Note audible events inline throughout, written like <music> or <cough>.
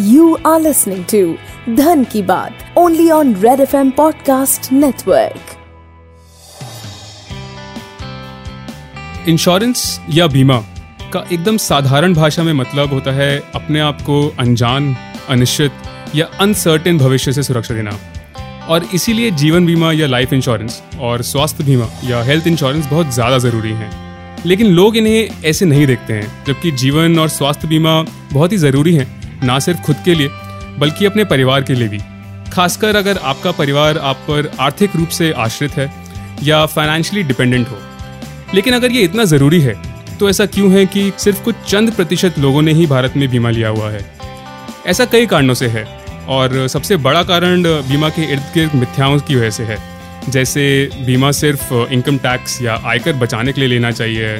You are listening to Dhan Ki Baat, only on Red FM Podcast Network. Insurance या बीमा का एकदम साधारण भाषा में मतलब होता है अपने आप को अनजान, अनिश्चित या अनसर्टेन भविष्य से सुरक्षा देना। और इसीलिए जीवन बीमा या लाइफ इंश्योरेंस और स्वास्थ्य बीमा या हेल्थ इंश्योरेंस बहुत ज़्यादा ज़रूरी हैं। लेकिन लोग इन्हें ऐसे नहीं देखते हैं, जबकि जीवन और स्वास्थ्य बीमा बहुत ही ज़रूरी हैं। ना सिर्फ़ खुद के लिए, बल्कि अपने परिवार के लिए भी। खासकर अगर आपका परिवार आप पर आर्थिक रूप से आश्रित है या फाइनेंशियली डिपेंडेंट हो। लेकिन अगर ये इतना ज़रूरी है तो ऐसा क्यों है कि सिर्फ़ कुछ चंद प्रतिशत लोगों ने ही भारत में बीमा लिया हुआ है? ऐसा कई कारणों से है, और सबसे बड़ा कारण बीमा के इर्द गिर्द मिथ्याओं की वजह से है। जैसे बीमा सिर्फ़ इनकम टैक्स या आयकर बचाने के लिए लेना चाहिए,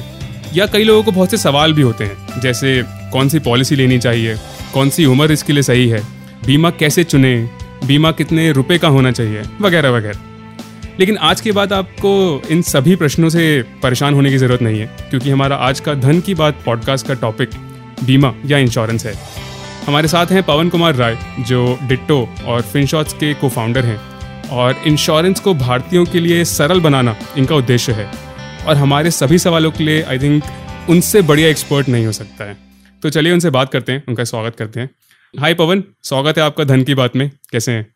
या कई लोगों को बहुत से सवाल भी होते हैं, जैसे कौन सी पॉलिसी लेनी चाहिए कौन सी उम्र इसके लिए सही है? बीमा कैसे चुने? बीमा कितने रुपए का होना चाहिए? वगैरह वगैरह। लेकिन आज के बाद आपको इन सभी प्रश्नों से परेशान होने की ज़रूरत नहीं है, क्योंकि हमारा आज का धन की बात पॉडकास्ट का टॉपिक बीमा या इंश्योरेंस है। हमारे साथ हैं पवन कुमार राय, जो डिट्टो और फिनशॉट्स के को फाउंडर हैं। और इंश्योरेंस को भारतीयों के लिए सरल बनाना इनका उद्देश्य है। और हमारे सभी सवालों के लिए आई थिंक उनसे बढ़िया एक्सपर्ट नहीं हो सकता है। तो चलिए उनसे बात करते हैं उनका स्वागत करते हैं। हाय पवन स्वागत है आपका धन की बात में कैसे हैं?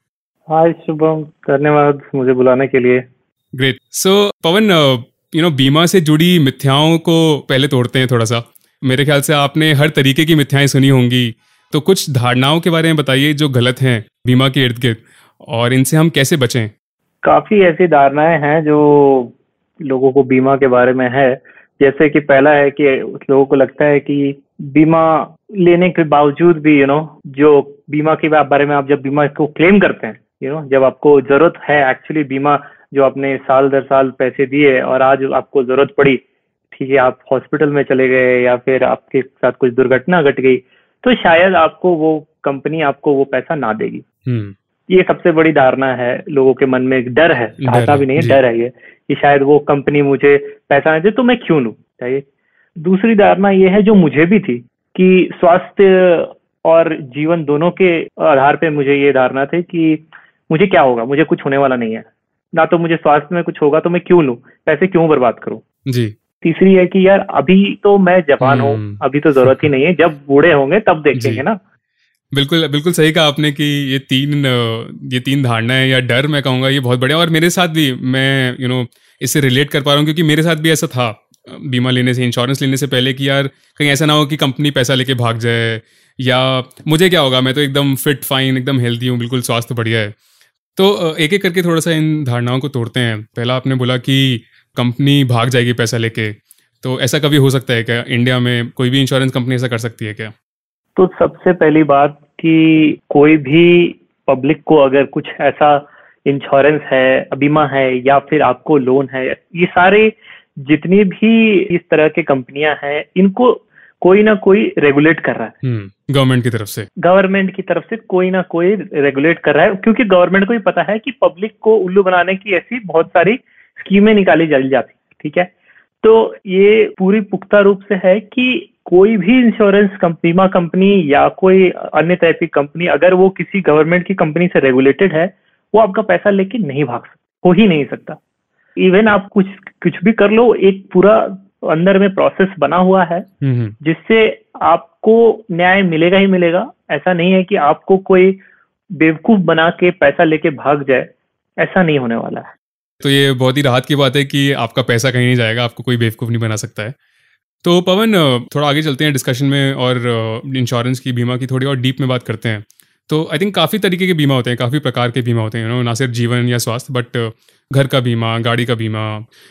हाय शुभम धन्यवाद मुझे बुलाने के लिए। Great so Pawan you know बीमा से जुड़ी मिथ्याओं को पहले तोड़ते हैं थोड़ा सा। मेरे ख्याल से आपने हर तरीके की मिथ्याएँ सुनी होंगी। तो कुछ धारणाओं के बारे में बताइए जो गलत हैं बीमा के इर्द गिर्द और इनसे हम कैसे बचें? काफ़ी ऐसी धारणाएँ हैं जो लोगों को बीमा के बारे में है। जैसे कि पहला है कि लोगों को लगता है कि बीमा लेने के बावजूद भी यू you नो know, जो बीमा के बारे में आप जब बीमा को क्लेम करते हैं यू you नो know, जब आपको ज़रूरत है एक्चुअली बीमा जो आपने साल दर साल पैसे दिए और आज आपको ज़रूरत पड़ी ठीक है आप हॉस्पिटल में चले गए या फिर आपके साथ कुछ दुर्घटना घट गई तो शायद आपको वो कंपनी आपको वो पैसा ना देगी। हम्म। ये सबसे बड़ी धारणा है लोगों के मन में एक डर है भी नहीं है डर है ये कि शायद वो कंपनी मुझे पैसा ना दे तो मैं क्यों लू? चाहिए दूसरी धारणा ये है जो मुझे भी थी कि स्वास्थ्य और जीवन दोनों के आधार पे मुझे ये धारणा थी कि मुझे क्या होगा? मुझे कुछ होने वाला नहीं है। ना तो मुझे स्वास्थ्य में कुछ होगा तो मैं क्यों लू? पैसे क्यों बर्बाद करूँ? जी। तीसरी है कि यार अभी तो मैं जवान हूँ हम्म। अभी तो ज़रूरत ही नहीं है। जब बूढ़े होंगे तब देखेंगे ना। बिल्कुल बिल्कुल सही कहा आपने कि ये तीन ये तीन धारणाएँ या डर मैं कहूँगा ये बहुत बढ़िया और मेरे साथ भी मैं यू नो इससे रिलेट कर पा रहा हूँ क्योंकि मेरे साथ भी ऐसा था। बीमा लेने से इंश्योरेंस लेने से पहले कि यार कहीं ऐसा ना हो कि कंपनी पैसा लेके भाग जाए, या मुझे क्या होगा, मैं तो एकदम फिट फाइन एकदम हेल्थी हूँ, बिल्कुल स्वास्थ्य बढ़िया है। तो एक एक करके थोड़ा सा इन धारणाओं को तोड़ते हैं। पहला आपने बोला कि कंपनी भाग जाएगी पैसा लेके तो ऐसा कभी हो सकता है क्या? इंडिया में कोई भी इंश्योरेंस कंपनी ऐसा कर सकती है क्या? तो सबसे पहली बात कि कोई भी पब्लिक को अगर कुछ ऐसा इंश्योरेंस है, बीमा है, या फिर आपको लोन है, ये सारे जितनी भी इस तरह के कंपनियाँ हैं इनको कोई ना कोई रेगुलेट कर रहा है। गवर्नमेंट की तरफ़ से। गवर्नमेंट की तरफ़ से कोई ना कोई रेगुलेट कर रहा है क्योंकि गवर्नमेंट को भी पता है कि पब्लिक को उल्लू बनाने की ऐसी बहुत सारी स्कीमें निकाली चली जाती ठीक है? तो ये पूरी पुख्ता रूप से है कि कोई भी इंश्योरेंस बीमा कंपनी या कोई अन्य टाइप की कंपनी अगर वो किसी गवर्नमेंट की कंपनी से रेगुलेटेड है वो आपका पैसा लेके नहीं भाग सकता हो ही नहीं सकता। इवन आप कुछ कुछ भी कर लो एक पूरा अंदर में प्रोसेस बना हुआ है जिससे आपको न्याय मिलेगा ही मिलेगा। ऐसा नहीं है कि आपको कोई बेवकूफ़ बना के पैसा लेके भाग जाए। ऐसा नहीं होने वाला है। तो ये बहुत ही राहत की बात है कि आपका पैसा कहीं नहीं जाएगा आपको कोई बेवकूफ़ नहीं बना सकता है। तो पवन थोड़ा आगे चलते हैं डिस्कशन में और इंश्योरेंस की बीमा की थोड़ी और डीप में बात करते हैं। तो आई थिंक काफ़ी तरीके के बीमा होते हैं काफ़ी प्रकार के बीमा होते हैं नो सिर्फ़ जीवन या स्वास्थ्य बट घर का बीमा गाड़ी का बीमा।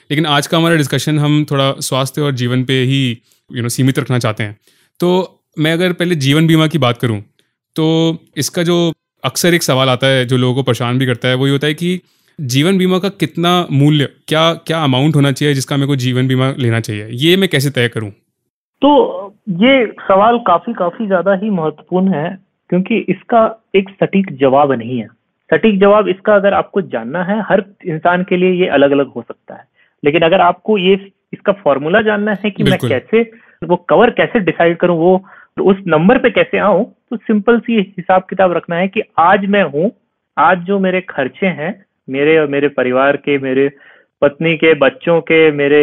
लेकिन आज का हमारा डिस्कशन हम थोड़ा स्वास्थ्य और जीवन पे ही यू you नो know, सीमित रखना चाहते हैं। तो मैं अगर पहले जीवन बीमा की बात करूँ तो इसका जो अक्सर एक सवाल आता है जो लोगों को परेशान भी करता है वो ये होता है कि जीवन बीमा का कितना मूल्य क्या क्या अमाउंट होना चाहिए जिसका मेरे को जीवन बीमा लेना चाहिए? ये मैं कैसे तय करूँ? तो ये सवाल काफ़ी काफ़ी ज़्यादा ही महत्वपूर्ण है। क्योंकि इसका एक सटीक जवाब नहीं है। सटीक जवाब इसका अगर आपको जानना है हर इंसान के लिए ये अलग अलग हो सकता है। लेकिन अगर आपको ये इसका फॉर्मूला जानना है कि मैं कैसे वो कवर कैसे डिसाइड करूँ वो उस नंबर पे कैसे आऊँ तो सिंपल सी हिसाब किताब रखना है कि आज मैं हूँ आज जो मेरे खर्चे हैं मेरे और मेरे परिवार के मेरे पत्नी के बच्चों के मेरे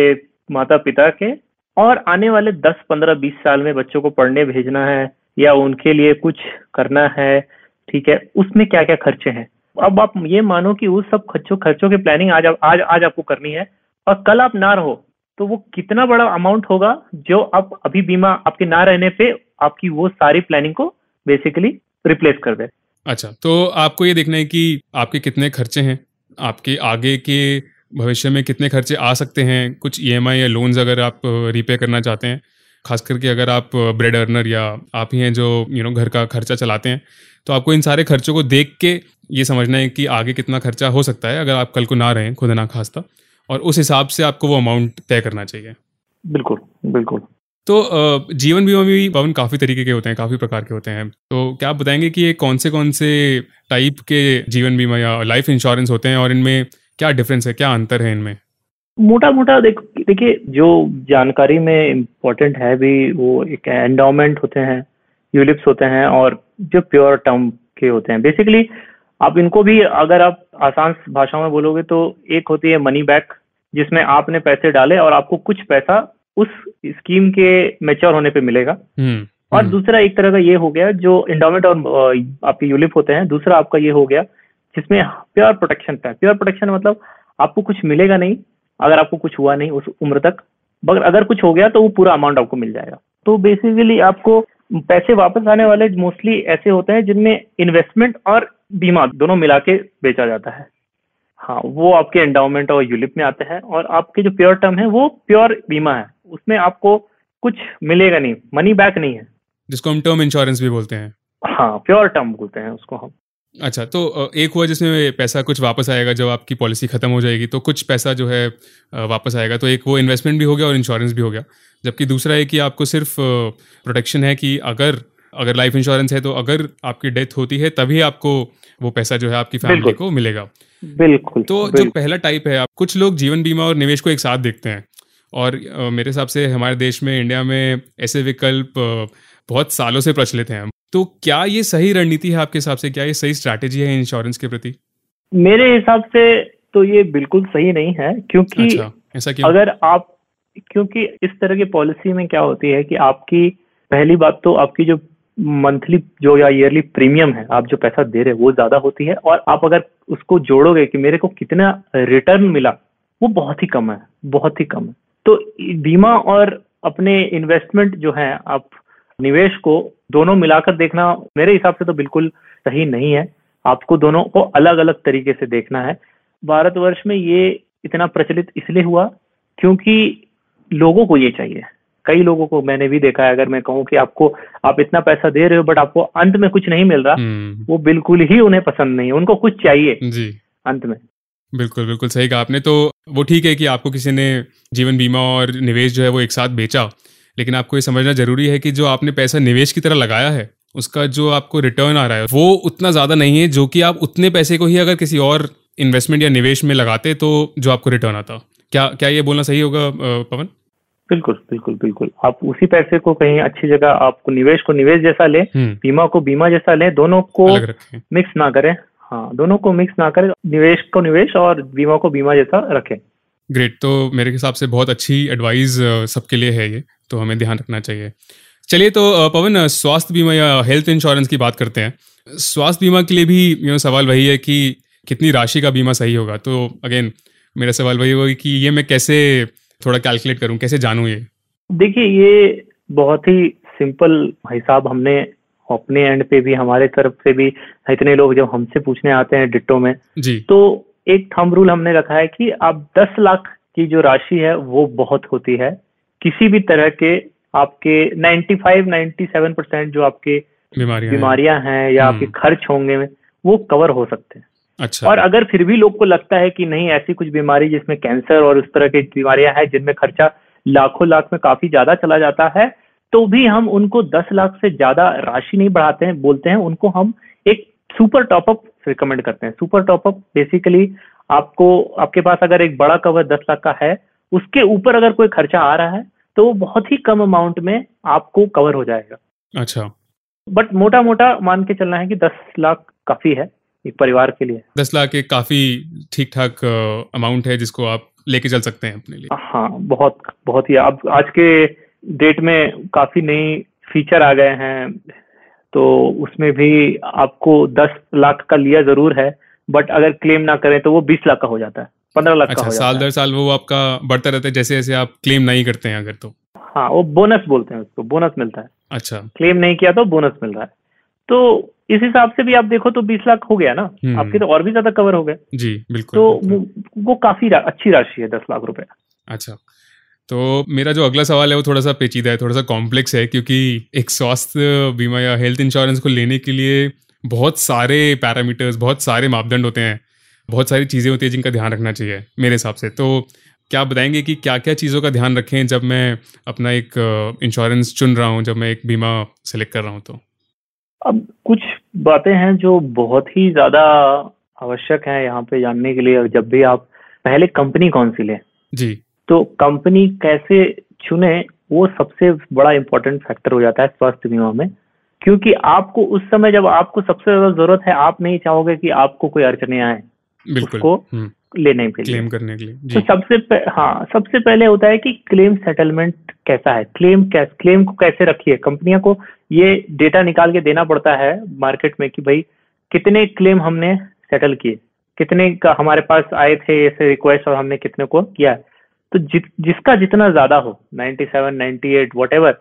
माता पिता के और आने वाले 10 15 20 साल में बच्चों को पढ़ने भेजना है या उनके लिए कुछ करना है, ठीक है? उसमें क्या क्या खर्चे हैं? अब आप ये मानो कि उस सब खर्चों खर्चों की प्लानिंग आज आज आज आपको करनी है और कल आप ना रहो तो वो कितना बड़ा अमाउंट होगा जो आप अभी बीमा आपके ना रहने पे आपकी वो सारी प्लानिंग को बेसिकली रिप्लेस कर दे। अच्छा तो आपको ये देखना है कि आपके कितने खर्चे हैं? आपके आगे के भविष्य में कितने खर्चे आ सकते हैं? कुछ ई e या लोन्स अगर आप रिपे करना चाहते हैं खास करके अगर आप ब्रेड अर्नर या आप ही हैं जो यू नो घर का खर्चा चलाते हैं तो आपको इन सारे खर्चों को देख के ये समझना है कि आगे कितना खर्चा हो सकता है अगर आप कल को ना रहें खुद ना खास्ता और उस हिसाब से आपको वो अमाउंट तय करना चाहिए। बिल्कुल बिल्कुल। तो जीवन बीमा भी पवन काफ़ी तरीके के होते हैं काफ़ी प्रकार के होते हैं। तो क्या आप बताएँगे कि ये कौन से कौन से टाइप के जीवन बीमा या लाइफ इंश्योरेंस होते हैं और इनमें क्या डिफरेंस है क्या अंतर है इनमें? मोटा मोटा देख देखिए जो जानकारी में इम्पोर्टेंट है भी वो एक एंडाउमेंट होते हैं यूलिप्स होते हैं और जो प्योर टर्म के होते हैं। बेसिकली आप इनको भी अगर आप आसान भाषा में बोलोगे तो एक होती है मनी बैक जिसमें आपने पैसे डाले और आपको कुछ पैसा उस स्कीम के मेच्योर होने पे मिलेगा। हम्म, और हम्म। दूसरा एक तरह का ये हो गया जो इंडोमेंट और आपके यूलिप होते हैं दूसरा आपका ये हो गया जिसमें प्योर प्रोटेक्शन प्योर प्रोटेक्शन मतलब आपको कुछ मिलेगा नहीं अगर आपको कुछ हुआ नहीं उस उम्र तक मगर अगर कुछ हो गया तो वो पूरा अमाउंट आपको मिल जाएगा। तो बेसिकली आपको पैसे वापस आने वाले मोस्टली ऐसे होते हैं जिनमें इन्वेस्टमेंट और बीमा दोनों मिला के बेचा जाता है। हाँ वो आपके एंडाउमेंट और यूलिप में आते हैं और आपके जो प्योर टर्म है वो प्योर बीमा है। उसमें आपको कुछ मिलेगा नहीं मनी बैक नहीं है। जिसको हम टर्म इंश्योरेंस भी बोलते हैं। हाँ प्योर टर्म बोलते हैं उसको हम। अच्छा तो एक हुआ जिसमें पैसा कुछ वापस आएगा जब आपकी पॉलिसी खत्म हो जाएगी तो कुछ पैसा जो है वापस आएगा तो एक वो इन्वेस्टमेंट भी हो गया और इंश्योरेंस भी हो गया। जबकि दूसरा है कि आपको सिर्फ़ प्रोटेक्शन है कि अगर अगर लाइफ इंश्योरेंस है तो अगर आपकी डेथ होती है तभी आपको वो पैसा जो है आपकी फैमिली को मिलेगा। बिल्कुल तो बिल्कुल। जो पहला टाइप है आप कुछ लोग जीवन बीमा और निवेश को एक साथ देखते हैं। और मेरे हिसाब से हमारे देश में इंडिया में ऐसे विकल्प बहुत सालों से प्रचलित हैं तो क्या ये सही रणनीति है आपके हिसाब से? क्या ये सही स्ट्रैटेजी है इंश्योरेंस के प्रति? मेरे हिसाब से तो ये बिल्कुल सही नहीं है क्योंकि अच्छा, ऐसा क्यों? अगर आप क्योंकि इस तरह की पॉलिसी में क्या होती है कि आपकी पहली बात तो आपकी जो मंथली जो या ईयरली प्रीमियम है आप जो पैसा दे रहे हैं वो ज़्यादा होती है और आप अगर उसको जोड़ोगे कि मेरे को कितना रिटर्न मिला वो बहुत ही कम है बहुत ही कम है। तो बीमा और अपने इन्वेस्टमेंट जो है आप निवेश को दोनों मिलाकर देखना मेरे हिसाब से तो बिल्कुल सही नहीं है। आपको दोनों को अलग अलग तरीके से देखना है। भारतवर्ष में ये इतना प्रचलित इसलिए हुआ क्योंकि लोगों को ये चाहिए। कई लोगों को मैंने भी देखा है अगर मैं कहूँ कि आपको आप इतना पैसा दे रहे हो बट आपको अंत में कुछ नहीं मिल रहा हम्म। वो बिल्कुल ही उन्हें पसंद नहीं है। उनको कुछ चाहिए जी। अंत में। बिल्कुल बिल्कुल सही कहा आपने। तो वो ठीक है कि आपको किसी ने जीवन बीमा और निवेश जो है वो एक साथ बेचा। लेकिन आपको ये समझना ज़रूरी है कि जो आपने पैसा निवेश की तरह लगाया है उसका जो आपको रिटर्न आ रहा है वो उतना ज़्यादा नहीं है जो कि आप उतने पैसे को ही अगर किसी और इन्वेस्टमेंट या निवेश में लगाते तो जो आपको रिटर्न आता। क्या क्या ये बोलना सही होगा पवन? बिल्कुल बिल्कुल बिल्कुल। आप उसी पैसे को कहीं अच्छी जगह आपको निवेश को निवेश जैसा लें हम्म। बीमा को बीमा जैसा लें दोनों को मिक्स ना करें। हाँ दोनों को मिक्स ना करें निवेश को निवेश और बीमा को बीमा जैसा रखें। ग्रेट तो मेरे हिसाब से बहुत अच्छी एडवाइस सबके लिए है ये। तो हमें ध्यान रखना चाहिए। चलिए तो पवन स्वास्थ्य बीमा या हेल्थ इंश्योरेंस की बात करते हैं। स्वास्थ्य बीमा के लिए भी यू सवाल वही है कि कितनी राशि का बीमा सही होगा। तो अगेन मेरा सवाल वही होगा कि ये मैं कैसे थोड़ा कैलकुलेट करूँ कैसे जानूं ये? देखिए ये बहुत ही सिंपल हिसाब हमने अपने एंड पे भी हमारे तरफ़ से भी इतने लोग जब हमसे पूछने आते हैं डिट्टो में जी। तो एक थम रूल हमने रखा है कि आप 10 लाख की जो राशि है वो बहुत होती है। किसी भी तरह के आपके 95 97 परसेंट जो आपके बीमारियाँ हैं। या आपके हम्म। खर्च होंगे वो कवर हो सकते हैं। अच्छा। और अगर फिर भी लोग को लगता है कि नहीं ऐसी कुछ बीमारी जिसमें कैंसर और उस तरह की बीमारियाँ हैं जिनमें खर्चा लाखों लाख में काफ़ी ज़्यादा चला जाता है तो भी हम उनको दस लाख से ज़्यादा राशि नहीं बढ़ाते हैं बोलते हैं उनको हम एक सुपर टॉपअप रिकमेंड करते हैं। सुपर टॉपअप बेसिकली आपको आपके पास अगर एक बड़ा कवर दस लाख का है उसके ऊपर अगर कोई खर्चा आ रहा है तो वो बहुत ही कम अमाउंट में आपको कवर हो जाएगा। अच्छा। बट मोटा मोटा मान के चलना है कि दस लाख काफ़ी है एक परिवार के लिए। दस लाख एक काफ़ी ठीक ठाक अमाउंट है जिसको आप लेके चल सकते हैं अपने लिए। हाँ बहुत बहुत ही। अब आज के डेट में काफ़ी नई फीचर आ गए हैं तो उसमें भी आपको दस लाख का लिया ज़रूर है बट अगर क्लेम ना करें तो वो बीस लाख का हो जाता है। पंद्रह लाख अच्छा का हो साल दर साल वो आपका बढ़ता रहता है जैसे जैसे आप क्लेम नहीं करते हैं अगर तो। हाँ वो बोनस बोलते हैं उसको बोनस मिलता है। अच्छा। क्लेम नहीं किया तो बोनस मिल रहा है। तो इस हिसाब से भी आप देखो तो बीस लाख हो गया ना। हम्म। आपके तो और भी ज़्यादा कवर हो गए। जी बिल्कुल तो बिल्कुल। वो, वो काफ़ी रा, अच्छी राशि है दस लाख रुपए। अच्छा तो मेरा जो अगला सवाल है वो थोड़ा सा पेचीदा है थोड़ा सा कॉम्प्लेक्स है क्योंकि एक स्वास्थ्य बीमा या हेल्थ इंश्योरेंस को लेने के लिए बहुत सारे पैरामीटर्स बहुत सारे मापदंड होते हैं। बहुत सारी चीज़ें होती हैं जिनका ध्यान रखना चाहिए मेरे हिसाब से। तो क्या आप बताएँगे कि क्या क्या चीज़ों का ध्यान रखें जब मैं अपना एक इंश्योरेंस चुन रहा हूँ जब मैं एक बीमा सेलेक्ट कर रहा हूँ तो? अब कुछ बातें हैं जो बहुत ही ज़्यादा आवश्यक है यहाँ पे जानने के लिए जब भी आप पहले कंपनी कौन सी लें? जी। तो कंपनी कैसे चुने वो सबसे बड़ा इंपॉर्टेंट फैक्टर हो जाता है स्वास्थ्य बीमा में क्योंकि आपको उस समय जब आपको सबसे ज़्यादा ज़रूरत है आप नहीं चाहोगे कि आपको कोई अड़चने आए। उसको हम्म, लेने के लिए। क्लेम करने के लिए। तो सबसे हाँ सबसे पहले होता है कि क्लेम सेटलमेंट कैसा है? क्लेम कैस क्लेम को कैसे रखिए? कंपनियों को ये डेटा निकाल के देना पड़ता है मार्केट में कि भाई कितने क्लेम हमने सेटल किए? कितने का हमारे पास आए थे ऐसे रिक्वेस्ट और हमने कितने को किया। तो जि, जिसका जितना ज़्यादा हो 97, 98, वट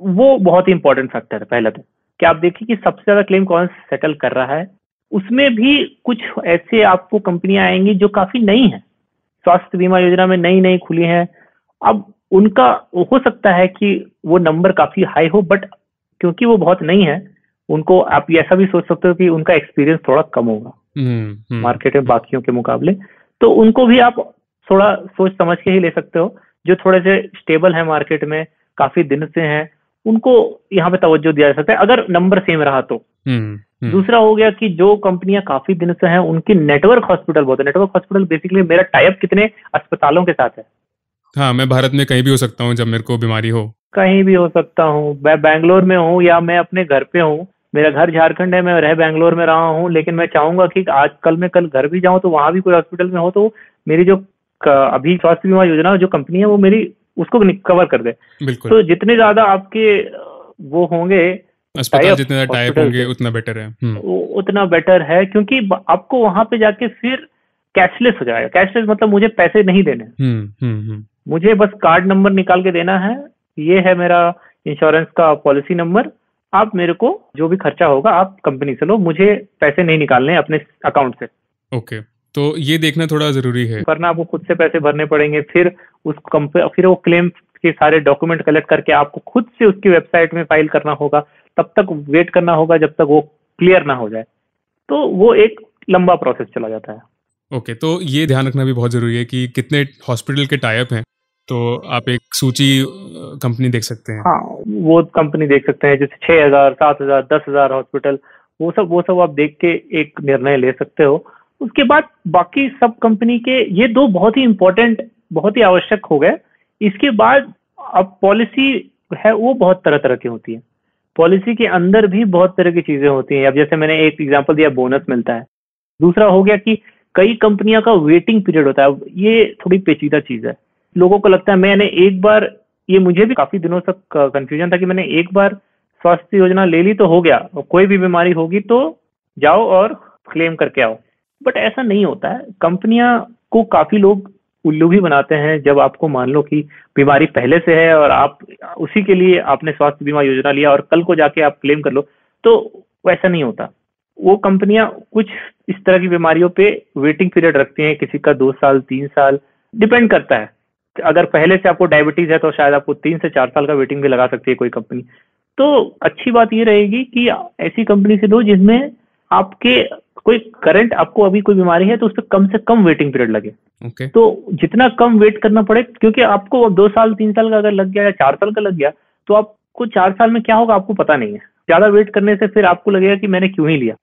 वो बहुत ही इंपॉर्टेंट फैक्टर है पहले तो। कि आप देखिए कि सबसे ज़्यादा क्लेम कौन सेटल कर रहा है? उसमें भी कुछ ऐसे आपको कंपनियाँ आएँगी जो काफ़ी नई हैं। स्वास्थ्य बीमा योजना में नई नई खुली हैं। अब उनका हो सकता है कि वो नंबर काफ़ी हाई हो बट क्योंकि वो बहुत नई है उनको आप ऐसा भी सोच सकते हो कि उनका एक्सपीरियंस थोड़ा कम होगा। हम्म, हम्म, मार्केट में बाकियों के मुकाबले। तो उनको भी आप थोड़ा सोच समझ के ही ले सकते हो जो थोड़े से स्टेबल है मार्केट में काफ़ी दिन से हैं उनको यहाँ पे तवज्जो दिया जा सकता है। अगर नंबर सेम रहा तो। हम्म, दूसरा हो गया कि जो कंपनियाँ काफ़ी दिन से हैं उनकी नेटवर्क हॉस्पिटल बहुत है। नेटवर्क हॉस्पिटल बेसिकली मेरा टाइप कितने अस्पतालों के साथ है। हाँ मैं भारत में कहीं भी हो सकता हूँ जब मेरे को बीमारी हो। कहीं भी हो सकता हूँ। मैं बैंगलोर में हूँ या मैं अपने घर पे हूँ मेरा घर झारखंड है मैं रह बैंगलोर में रहा हूँ लेकिन मैं चाहूँगा कि आज कल मैं कल घर भी जाऊँ तो वहाँ भी कोई हॉस्पिटल में हो तो मेरी जो अभी स्वास्थ्य बीमा योजना जो कंपनी है वो मेरी उसको कवर कर दे। तो जितने ज़्यादा आपके वो होंगे अस्पताल जितने टाइप होंगे उतना बेटर है। हम्म, उतना बेटर है क्योंकि आपको वहाँ पे जाके फिर कैशलेस हो जाएगा। कैशलेस मतलब मुझे पैसे नहीं देने। हम्म, हम्म, हम्म, मुझे बस कार्ड नंबर निकाल के देना है। ये है मेरा इंश्योरेंस का पॉलिसी नंबर आप मेरे को जो भी खर्चा होगा आप कंपनी से लो। मुझे पैसे नहीं निकालने अपने अकाउंट से। ओके तो ये देखना थोड़ा ज़रूरी है। वरना आपको खुद से पैसे भरने पड़ेंगे। फिर उस कंप- फिर वो क्लेम के सारे डॉक्यूमेंट कलेक्ट करके आपको खुद से उसकी वेबसाइट में फ़ाइल करना होगा। तब तक वेट करना होगा जब तक वो क्लियर ना हो जाए। तो वो एक लंबा प्रोसेस चला जाता है। ओके okay, तो ये ध्यान रखना भी बहुत ज़रूरी है कि कितने हॉस्पिटल के टाइप हैं तो आप एक सूची कंपनी देख सकते हैं। हाँ वो कंपनी देख सकते हैं जैसे छह हज़ार सात हज़ार दस हज़ार हॉस्पिटल वो सब वो सब आप देख के एक निर्णय ले सकते हो। उसके बाद बाकी सब कंपनी के ये दो बहुत ही इंपॉर्टेंट बहुत ही आवश्यक हो गए। इसके बाद अब पॉलिसी है वो बहुत तरह तरह की होती है। पॉलिसी के अंदर भी बहुत तरह की चीज़ें होती हैं। अब जैसे मैंने एक एग्ज़ाम्पल दिया बोनस मिलता है। दूसरा हो गया कि कई कंपनियों का वेटिंग पीरियड होता है। ये थोड़ी पेचीदा चीज़ है। लोगों को लगता है, मैंने एक बार, ये मुझे भी काफ़ी दिनों तक कंफ्यूजन था कि मैंने एक बार स्वास्थ्य योजना ले ली तो हो गया। कोई भी बीमारी होगी तो जाओ और क्लेम करके आओ। बट ऐसा नहीं होता है। कंपनियाँ को काफ़ी लोग उल्लू भी बनाते हैं, जब आपको मान लो कि बीमारी पहले से है और आप, उसी के लिए आपने स्वास्थ्य बीमा योजना लिया और कल को जाके आप क्लेम कर लो तो वैसा नहीं होता। वो कंपनियाँ कुछ इस तरह की बीमारियों पे वेटिंग पीरियड रखती हैं, किसी का दो साल, तीन साल डिपेंड करता है। अगर पहले से आपको डायबिटीज़ है तो शायद आपको तीन से चार साल का वेटिंग भी लगा सकती है कोई कंपनी। तो अच्छी बात ये रहेगी कि ऐसी कंपनी से लो जिसमें आपके कोई करंट आपको अभी कोई बीमारी है तो उस पर कम से कम वेटिंग पीरियड लगे। Okay. तो जितना कम वेट करना पड़े क्योंकि आपको अब दो साल तीन साल का अगर लग गया या चार साल का लग गया तो आपको चार साल में क्या होगा आपको पता नहीं है। ज़्यादा वेट करने से फिर आपको लगेगा कि मैंने क्यों ही लिया।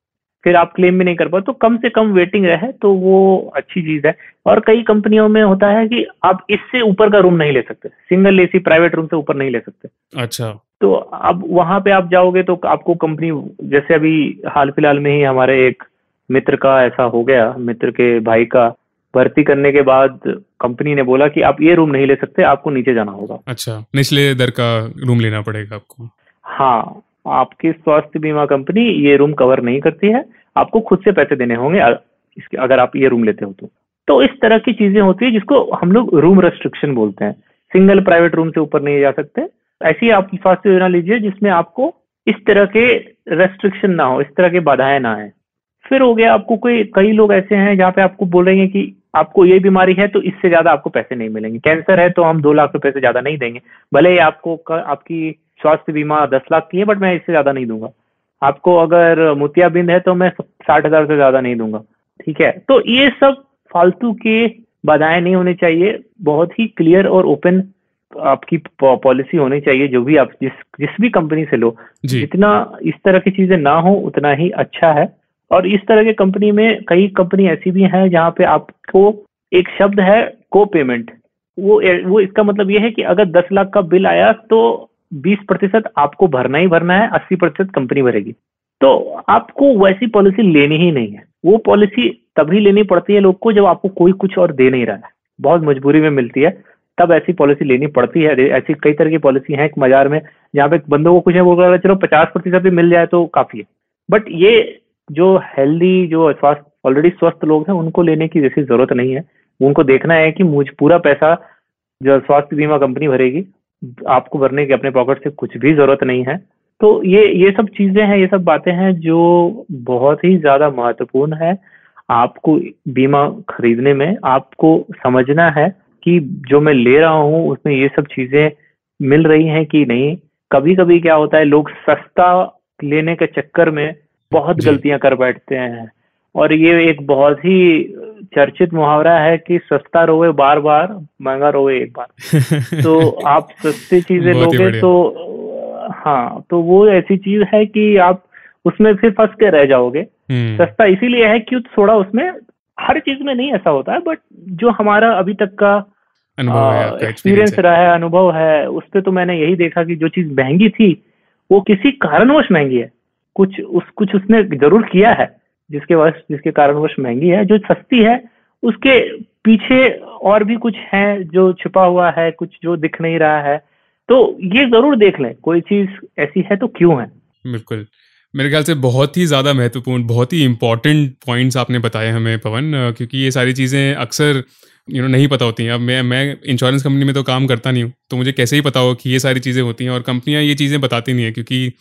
फिर आप क्लेम भी नहीं कर पाओ तो कम से कम वेटिंग रहे तो वो अच्छी चीज़ है। और कई कंपनियों में होता है कि आप इससे ऊपर का रूम नहीं ले सकते सिंगल एसी प्राइवेट रूम से ऊपर नहीं ले सकते। अच्छा। तो अब वहाँ पे आप जाओगे तो आपको कंपनी जैसे अभी हाल फ़िलहाल में ही हमारे एक मित्र का ऐसा हो गया मित्र के भाई का भर्ती करने के बाद कंपनी ने बोला कि आप ये रूम नहीं ले सकते आपको नीचे जाना होगा। अच्छा निचले दर का रूम लेना पड़ेगा आपको। हाँ आपकी स्वास्थ्य बीमा कंपनी ये रूम कवर नहीं करती है, आपको खुद से पैसे देने होंगे इसके, अगर आप ये रूम लेते हो तो। तो इस तरह की चीज़ें होती है जिसको हम लोग रूम रेस्ट्रिक्शन बोलते हैं। सिंगल प्राइवेट रूम से ऊपर नहीं जा सकते। ऐसी आप स्वास्थ्य योजना लीजिए जिसमें आपको इस तरह के रेस्ट्रिक्शन ना हो, इस तरह के बाधाएँ ना आए। फिर हो गया आपको कोई, कई लोग ऐसे हैं जहाँ पे आपको बोल रहे हैं कि आपको ये बीमारी है तो इससे ज़्यादा आपको पैसे नहीं मिलेंगे। कैंसर है तो हम दो लाख रुपए से ज़्यादा नहीं देंगे। भले ही आपको आपकी स्वास्थ्य बीमा दस लाख की है बट मैं इससे ज़्यादा नहीं दूँगा। आपको अगर मोतियाबिंद है तो मैं साठ हज़ार से ज़्यादा नहीं दूँगा। ठीक है? तो ये सब फालतू के बाधाएँ नहीं होनी चाहिए। बहुत ही क्लियर और ओपन आपकी पॉलिसी होनी चाहिए जो भी आप जिस जिस भी कंपनी से लो। जितना इस तरह की चीज़ें ना हो उतना ही अच्छा है। और इस तरह के कंपनी में कई कंपनी ऐसी भी हैं जहाँ पे आपको एक शब्द है को पेमेंट वो वो इसका मतलब ये है कि अगर दस लाख का बिल आया तो बीस प्रतिशत आपको भरना ही भरना है, अस्सी प्रतिशत कंपनी भरेगी। तो आपको वैसी पॉलिसी लेनी ही नहीं है। वो पॉलिसी तभी लेनी पड़ती है लोग को जब आपको कोई कुछ और दे नहीं रहा है। बहुत मजबूरी में मिलती है, तब ऐसी पॉलिसी लेनी पड़ती है। ऐसी कई तरह की पॉलिसी है बाज़ार में, जहाँ पे बंदों को कुछ है, वो चलो, पचास प्रतिशत भी मिल जाए तो काफ़ी है। बट ये जो हेल्दी, जो स्वास्थ्य ऑलरेडी स्वस्थ लोग हैं, उनको लेने की जैसी ज़रूरत नहीं है। उनको देखना है कि मुझ, पूरा पैसा जो स्वास्थ्य बीमा कंपनी भरेगी आपको भरने की अपने पॉकेट से कुछ भी ज़रूरत नहीं है। तो ये ये सब चीज़ें हैं ये सब बातें हैं जो बहुत ही ज़्यादा महत्वपूर्ण है आपको बीमा खरीदने में। आपको समझना है कि जो मैं ले रहा हूँ उसमें ये सब चीज़ें मिल रही हैं कि नहीं। कभी कभी क्या होता है लोग सस्ता लेने के चक्कर में बहुत गलतियाँ कर बैठते हैं। और ये एक बहुत ही चर्चित मुहावरा है कि सस्ता रोवे बार बार महँगा रोवे एक बार। <laughs> तो आप सस्ती चीज़ें लोगे तो हाँ तो वो ऐसी चीज़ है कि आप उसमें फिर फंस के रह जाओगे। हम्म। सस्ता इसीलिए है कि थोड़ा उसमें हर चीज़ में नहीं ऐसा होता है बट जो हमारा अभी तक का एक्सपीरियंस रहा है अनुभव है उस पर तो मैंने यही देखा कि जो चीज़ महँगी थी वो किसी कारणवश महँगी है। कुछ उस कुछ उसने ज़रूर किया है। जिसके वश, जिसके कारणवश महँगी है, जो सस्ती है, उसके पीछे और भी कुछ है जो छुपा हुआ है, कुछ जो दिख नहीं रहा है। तो ये ज़रूर देख लें, कोई चीज़ ऐसी है तो क्यों है? बिल्कुल। मेरे ख्याल से बहुत ही ज़्यादा महत्वपूर्ण, बहुत ही इंपॉर्टेंट पॉइंट्स आपने बताए हमें, पवन क्योंकि ये सारी चीज़ें अक्सर यू नो नहीं पता होती हैं। अब मैं मैं इंश्योरेंस कंपनी में तो काम करता नहीं हूँ तो मुझे कैसे ही पता हो कि ये सारी चीज़ें होती हैं और कंपनियाँ ये चीज़ें बताती नहीं है, क्योंकि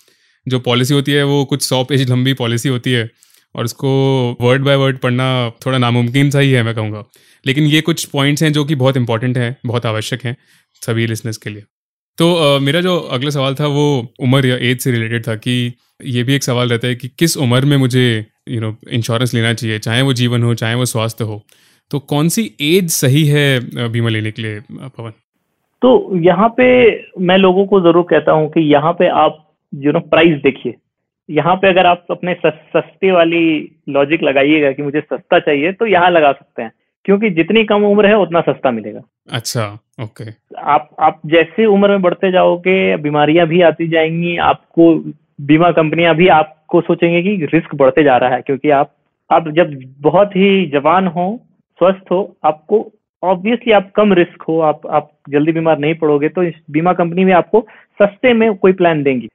जो पॉलिसी होती है वो कुछ सौ पेज लंबी पॉलिसी होती है। और उसको वर्ड बाय वर्ड पढ़ना थोड़ा नामुमकिन सा ही है मैं कहूँगा। लेकिन ये कुछ पॉइंट्स हैं जो कि बहुत इंपॉर्टेंट हैं बहुत आवश्यक हैं सभी लिसनर्स के लिए। तो uh, मेरा जो अगला सवाल था वो उम्र या एज से रिलेटेड था कि ये भी एक सवाल रहता है कि किस उम्र में मुझे यू नो इंश्योरेंस लेना चाहिए चाहे वो जीवन हो चाहे वो स्वास्थ्य हो। तो कौन सी एज सही है बीमा लेने के लिए पवन? तो यहाँ पे मैं लोगों को ज़रूर कहता हूँ कि यहाँ पे आप यू नो प्राइस देखिए। यहाँ पे अगर आप अपने सस्ते वाली लॉजिक लगाइएगा कि मुझे सस्ता चाहिए तो यहाँ लगा सकते हैं। क्योंकि जितनी कम उम्र है उतना सस्ता मिलेगा। अच्छा ओके। आप आप जैसे उम्र में बढ़ते जाओगे बीमारियाँ भी आती जाएँगी आपको बीमा कंपनियाँ भी आपको सोचेंगे कि रिस्क बढ़ते जा रहा है क्योंकि आप आप जब बहुत ही जवान हो स्वस्थ हो आपको ऑब्वियसली आप कम रिस्क हो आप आप जल्दी बीमार नहीं पड़ोगे तो इस बीमा कंपनी में आपको सस्ते में कोई प्लान देंगी।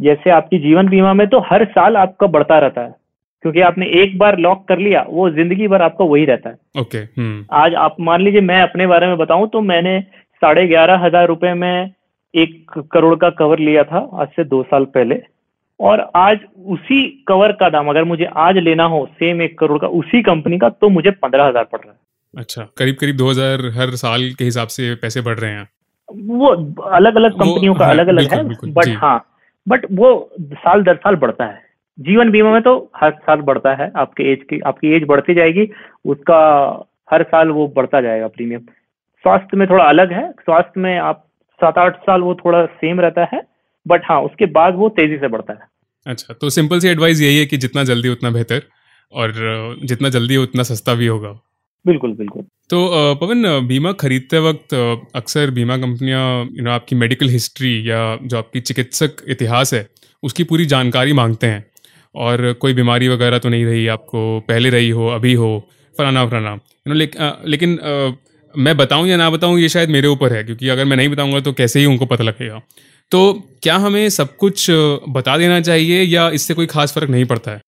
जैसे आपकी जीवन बीमा में तो हर साल आपका बढ़ता रहता है क्योंकि आपने एक बार लॉक कर लिया वो ज़िंदगी भर आपका वही रहता है। Okay okay, hmm. आज आप मान लीजिए मैं अपने बारे में बताऊँ तो मैंने साढ़े ग्यारह हज़ार रुपए में एक करोड़ का कवर लिया था आज से दो साल पहले और आज उसी कवर का दाम अगर मुझे आज लेना हो सेम एक करोड़ का उसी कंपनी का तो मुझे पंद्रह हज़ार पड़ रहा है। अच्छा करीब करीब दो हज़ार हर साल के हिसाब से पैसे बढ़ रहे हैं। वो अलग अलग कंपनियों का हाँ, अलग अलग है बट हाँ बट वो साल दर साल बढ़ता है। जीवन बीमा में तो हर साल बढ़ता है। आपके एज की, आपकी एज बढ़ती जाएगी, उसका हर साल वो बढ़ता जाएगा प्रीमियम स्वास्थ्य में थोड़ा अलग है। स्वास्थ्य में आप सात आठ साल वो थोड़ा सेम रहता है बट हाँ उसके बाद वो तेज़ी से बढ़ता है। अच्छा तो सिंपल सी एडवाइस यही है कि जितना जल्दी उतना बेहतर, और जितना जल्दी उतना सस्ता भी होगा। बिल्कुल बिल्कुल। तो पवन बीमा खरीदते वक्त अक्सर बीमा कंपनियाँ यू नो आपकी मेडिकल हिस्ट्री या जो आपकी चिकित्सक इतिहास है, उसकी पूरी जानकारी मांगते हैं। और कोई बीमारी वगैरह तो नहीं रही, आपको पहले रही हो, अभी हो, फलाना फलाना। यू नो लेकिन मैं बताऊँ या ना बताऊँ, ये शायद मेरे ऊपर है, क्योंकि अगर मैं नहीं बताऊँगा तो कैसे ही उनको पता लगेगा। तो क्या हमें सब कुछ बता देना चाहिए या इससे कोई खास फ़र्क नहीं पड़ता है?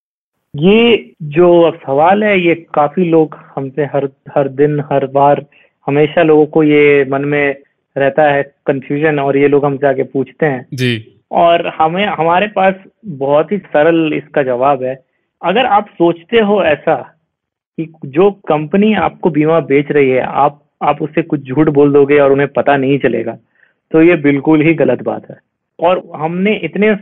ये जो सवाल है ये काफ़ी लोग हमसे हर हर दिन हर बार हमेशा लोगों को ये मन में रहता है कंफ्यूजन और ये लोग हमसे आके पूछते हैं। जी। और हमें हमारे पास बहुत ही सरल इसका जवाब है। अगर आप सोचते हो ऐसा कि जो कंपनी आपको बीमा बेच रही है आप आप उससे कुछ झूठ बोल दोगे और उन्हें पता नहीं चलेगा तो ये बिल्कुल ही गलत बात है। और हमने इतने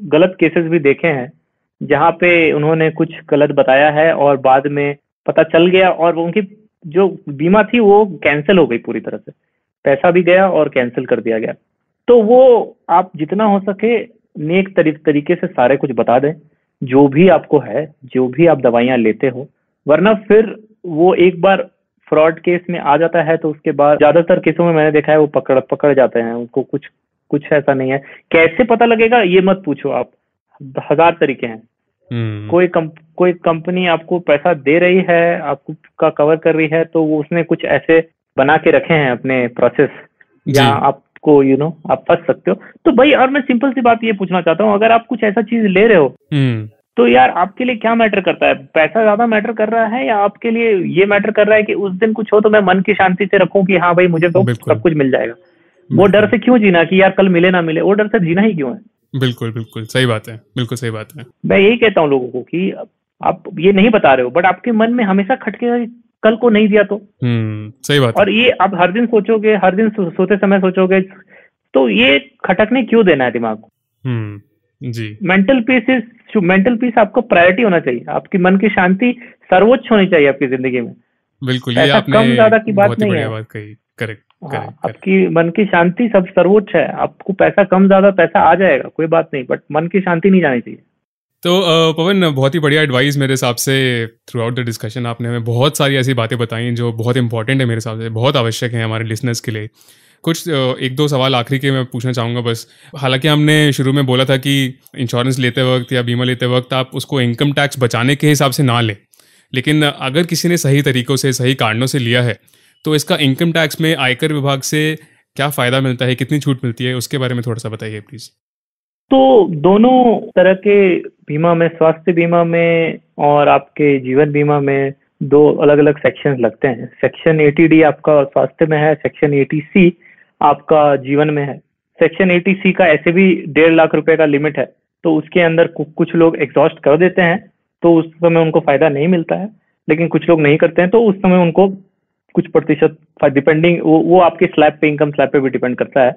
गलत केसेस भी देखे हैं जहाँ पे उन्होंने कुछ गलत बताया है और बाद में पता चल गया और उनकी जो बीमा थी वो कैंसिल हो गई पूरी तरह से। पैसा भी गया और कैंसिल कर दिया गया। तो वो आप जितना हो सके नेक तरीके से सारे कुछ बता दें। जो भी आपको है, जो भी आप दवाइयाँ लेते हो, वरना फिर वो एक बार फ्रॉड केस में आ जाता है तो उसके बाद ज़्यादातर केसों में मैंने देखा है वो पकड़ पकड़ जाते हैं। उनको कुछ कुछ ऐसा नहीं है। कैसे पता लगेगा, ये मत पूछो आप। हज़ार तरीके हैं। hmm. कोई कम, कोई कंपनी आपको पैसा दे रही है आपको का कवर कर रही है तो वो उसने कुछ ऐसे बना के रखे हैं अपने प्रोसेस या आपको यू you नो know, आप फंस सकते हो। तो भाई और मैं सिंपल सी बात ये पूछना चाहता हूँ अगर आप कुछ ऐसा चीज़ ले रहे हो hmm. तो यार आपके लिए क्या मैटर करता है? पैसा ज़्यादा मैटर कर रहा है या आपके लिए ये मैटर कर रहा है कि उस दिन कुछ हो तो मैं मन की शांति से रखूँ कि हाँ भाई मुझे तो सब कुछ मिल जाएगा। वो डर से क्यों जीना कि यार कल मिले ना मिले? वो डर से जीना ही क्यों है? बिल्कुल बिल्कुल सही बात है बिल्कुल सही बात है। मैं यही कहता हूँ लोगों को कि आप ये नहीं बता रहे हो बट आपके मन में हमेशा खटके कल को नहीं दिया तो। हम्म सही बात और ये आप हर दिन सोचोगे हर दिन सो, सोते समय सोचोगे तो ये खटकने क्यों देना है दिमाग को? हम्म जी। Mental peace is mental peace आपको प्रायोरिटी होना चाहिए आपकी मन की शांति सर्वोच्च होनी चाहिए आपकी ज़िंदगी में। बिल्कुल ये आपने कम ज़्यादा की बात नहीं है। करेक्ट हाँ, आपकी मन की शांति सब सर्वोच्च है। आपको पैसा कम ज़्यादा पैसा आ जाएगा कोई बात नहीं बट मन की शांति नहीं जानी चाहिए। तो पवन बहुत ही बढ़िया एडवाइस मेरे हिसाब से थ्रू आउट द डिस्कशन आपने हमें बहुत सारी ऐसी बातें बताई जो बहुत इंपॉर्टेंट है मेरे हिसाब से बहुत आवश्यक है हमारे लिसनर्स के लिए। कुछ एक दो सवाल आखिरी के मैं पूछना चाहूँगा बस। हालाँकि हमने शुरू में बोला था कि इंश्योरेंस लेते वक्त या बीमा लेते वक्त आप उसको इनकम टैक्स बचाने के हिसाब से ना लें लेकिन अगर किसी ने सही तरीक़ों से सही कारणों से लिया है तो इसका इनकम टैक्स में आयकर विभाग से क्या फ़ायदा मिलता है? कितनी छूट मिलती है? उसके बारे में थोड़ा सा बताइए प्लीज़ तो दोनों तरह के बीमा में, स्वास्थ्य बीमा में और आपके जीवन बीमा में दो अलग अलग सेक्शन लगते हैं। सेक्शन एटी आपका स्वास्थ्य में है सेक्शन एटी सी आपका जीवन में है। सेक्शन एटी सी का ऐसे भी डेढ़ लाख रुपए का लिमिट है तो उसके अंदर कुछ लोग एग्जॉस्ट कर देते हैं तो उस समय उनको फ़ायदा नहीं मिलता है। लेकिन कुछ लोग नहीं करते हैं तो उस समय उनको कुछ प्रतिशत डिपेंडिंग वो, वो आपके स्लैब पे इनकम स्लैब पे भी डिपेंड करता है।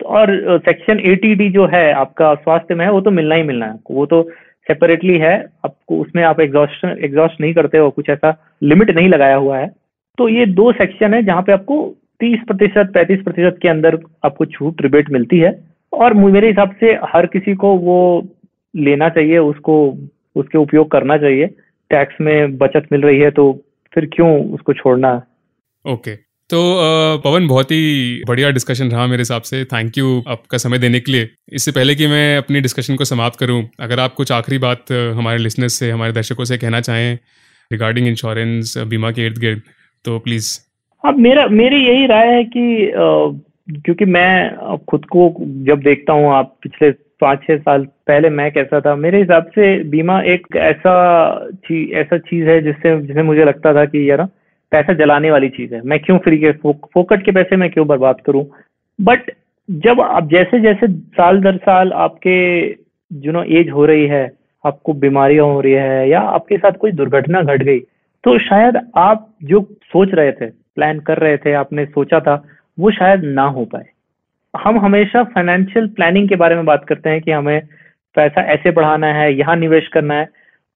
तो और सेक्शन एटी जो है आपका स्वास्थ्य में है वो तो मिलना ही मिलना है। वो तो सेपरेटली है। आपको उसमें आप एग्जॉस्ट एग्जॉस्ट नहीं करते हो कुछ ऐसा लिमिट नहीं लगाया हुआ है। तो ये दो सेक्शन है जहाँ पे आपको तीस प्रतिशत पैंतीस प्रतिशत के अंदर आपको छूट रिबेट मिलती है। और मेरे हिसाब से हर किसी को वो लेना चाहिए उसको उसके उपयोग करना चाहिए। टैक्स में बचत मिल रही है तो फिर क्यों उसको छोड़ना? ओके. तो पवन, बहुत ही बढ़िया डिस्कशन रहा मेरे हिसाब से। थैंक यू आपका समय देने के लिए। इससे पहले कि मैं अपनी डिस्कशन को समाप्त करूँ, अगर आप कुछ आखिरी बात हमारे लिसनर्स से, हमारे दर्शकों से कहना चाहें रिगार्डिंग इंश्योरेंस बीमा के इर्द गिर्द तो प्लीज़ अब मेरा, मेरी यही राय है कि क्योंकि मैं खुद को जब देखता हूँ, आप पिछले पाँच छह साल पहले मैं कैसा था, मेरे हिसाब से बीमा एक ऐसा चीज़ ऐसा चीज़ है जिससे जिससे मुझे लगता था कि, यार पैसा जलाने वाली चीज़ है। मैं क्यों फ्री के फोकट के पैसे मैं क्यों बर्बाद करूँ? बट जब आप जैसे जैसे साल दर साल आपके जो नो एज हो रही है, आपको बीमारियाँ हो रही है, या आपके साथ कोई दुर्घटना घट गई तो शायद आप जो सोच रहे थे प्लान कर रहे थे, आपने सोचा था, वो शायद ना हो पाए। हम हमेशा फाइनेंशियल प्लानिंग के बारे में बात करते हैं कि हमें पैसा ऐसे बढ़ाना है, यहाँ निवेश करना है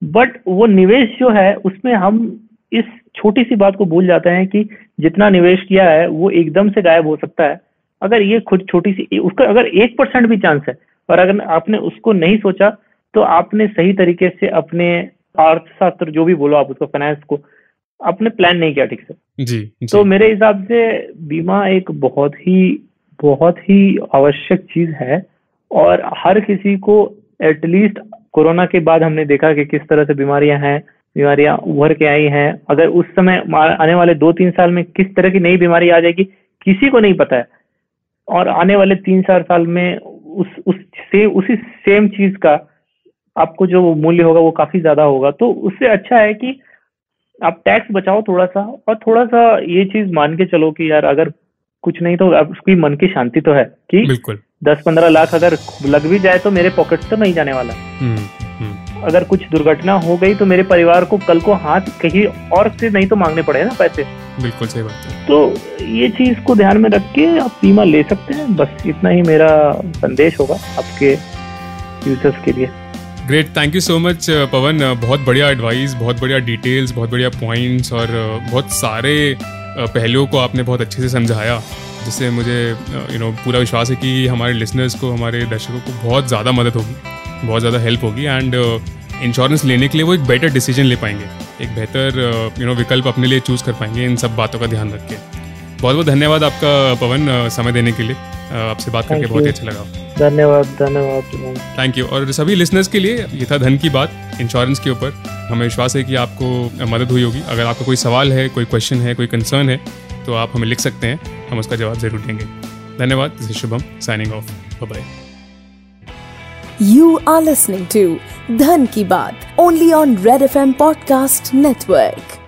बट वो निवेश जो है, उसमें हम इस छोटी सी बात को भूल जाते हैं कि जितना निवेश किया है वो एकदम से गायब हो सकता है। अगर ये खुद छोटी सी उसका अगर एक परसेंट भी चांस है और अगर आपने उसको नहीं सोचा तो आपने सही तरीके से अपने अर्थशास्त्र जो भी बोलो आप उसको फाइनेंस को आपने प्लान नहीं किया ठीक से। जी, जी। तो मेरे हिसाब से बीमा एक बहुत ही बहुत ही आवश्यक चीज़ है और हर किसी को एटलीस्ट कोरोना के बाद हमने देखा कि किस तरह से बीमारियाँ हैं बीमारियाँ उभर के आई हैं। अगर उस समय आने वाले दो तीन साल में किस तरह की नई बीमारी आ जाएगी किसी को नहीं पता है। और आने वाले तीन चार साल में उस उस से उसी सेम चीज़ का आपको जो मूल्य होगा वो काफ़ी ज़्यादा होगा। तो उससे अच्छा है कि आप टैक्स बचाओ थोड़ा सा और थोड़ा सा ये चीज़ मान के चलो कि यार अगर कुछ नहीं तो उसकी मन की शांति तो है कि दस पंद्रह लाख अगर लग भी जाए तो मेरे पॉकेट तो नहीं जाने वाला। हम्म। अगर कुछ दुर्घटना हो गई तो मेरे परिवार को कल को हाथ कहीं और से नहीं तो मांगने पड़े ना पैसे। बिल्कुल सही बात है। तो ये चीज़ को ध्यान में रख के आप बीमा ले सकते हैं। बस इतना ही मेरा संदेश होगा आपके यूज़र्स के लिए। Great thank you so much Pawan बहुत बढ़िया एडवाइस बहुत बढ़िया डिटेल्स बहुत बढ़िया पॉइंट्स और uh, बहुत सारे uh, पहलुओं को आपने बहुत अच्छे से समझाया जिससे मुझे यू नो पूरा विश्वास है कि हमारे लिसनर्स को हमारे दर्शकों को बहुत ज़्यादा मदद होगी। बहुत ज़्यादा हेल्प होगी एंड इंश्योरेंस लेने के लिए वो एक बेटर डिसीज़न ले पाएँगे। एक बेहतर यू नो विकल्प अपने लिए चूज़ कर पाएँगे इन सब बातों का ध्यान रख के। बहुत बहुत धन्यवाद आपका पवन समय देने के लिए। आपसे बात करके बहुत ही अच्छा लगा। धन्यवाद धन्यवाद थैंक यू और सभी लिसनर्स के लिए ये था धन की बात इंश्योरेंस के ऊपर। हमें विश्वास है कि आपको मदद हुई होगी। अगर आपका कोई सवाल है कोई क्वेश्चन है कोई कंसर्न है तो आप हमें लिख सकते हैं। हम उसका जवाब ज़रूर देंगे। धन्यवाद। Shubham signing off bye You are listening to Dhan Ki Baat only on Red FM Podcast Network.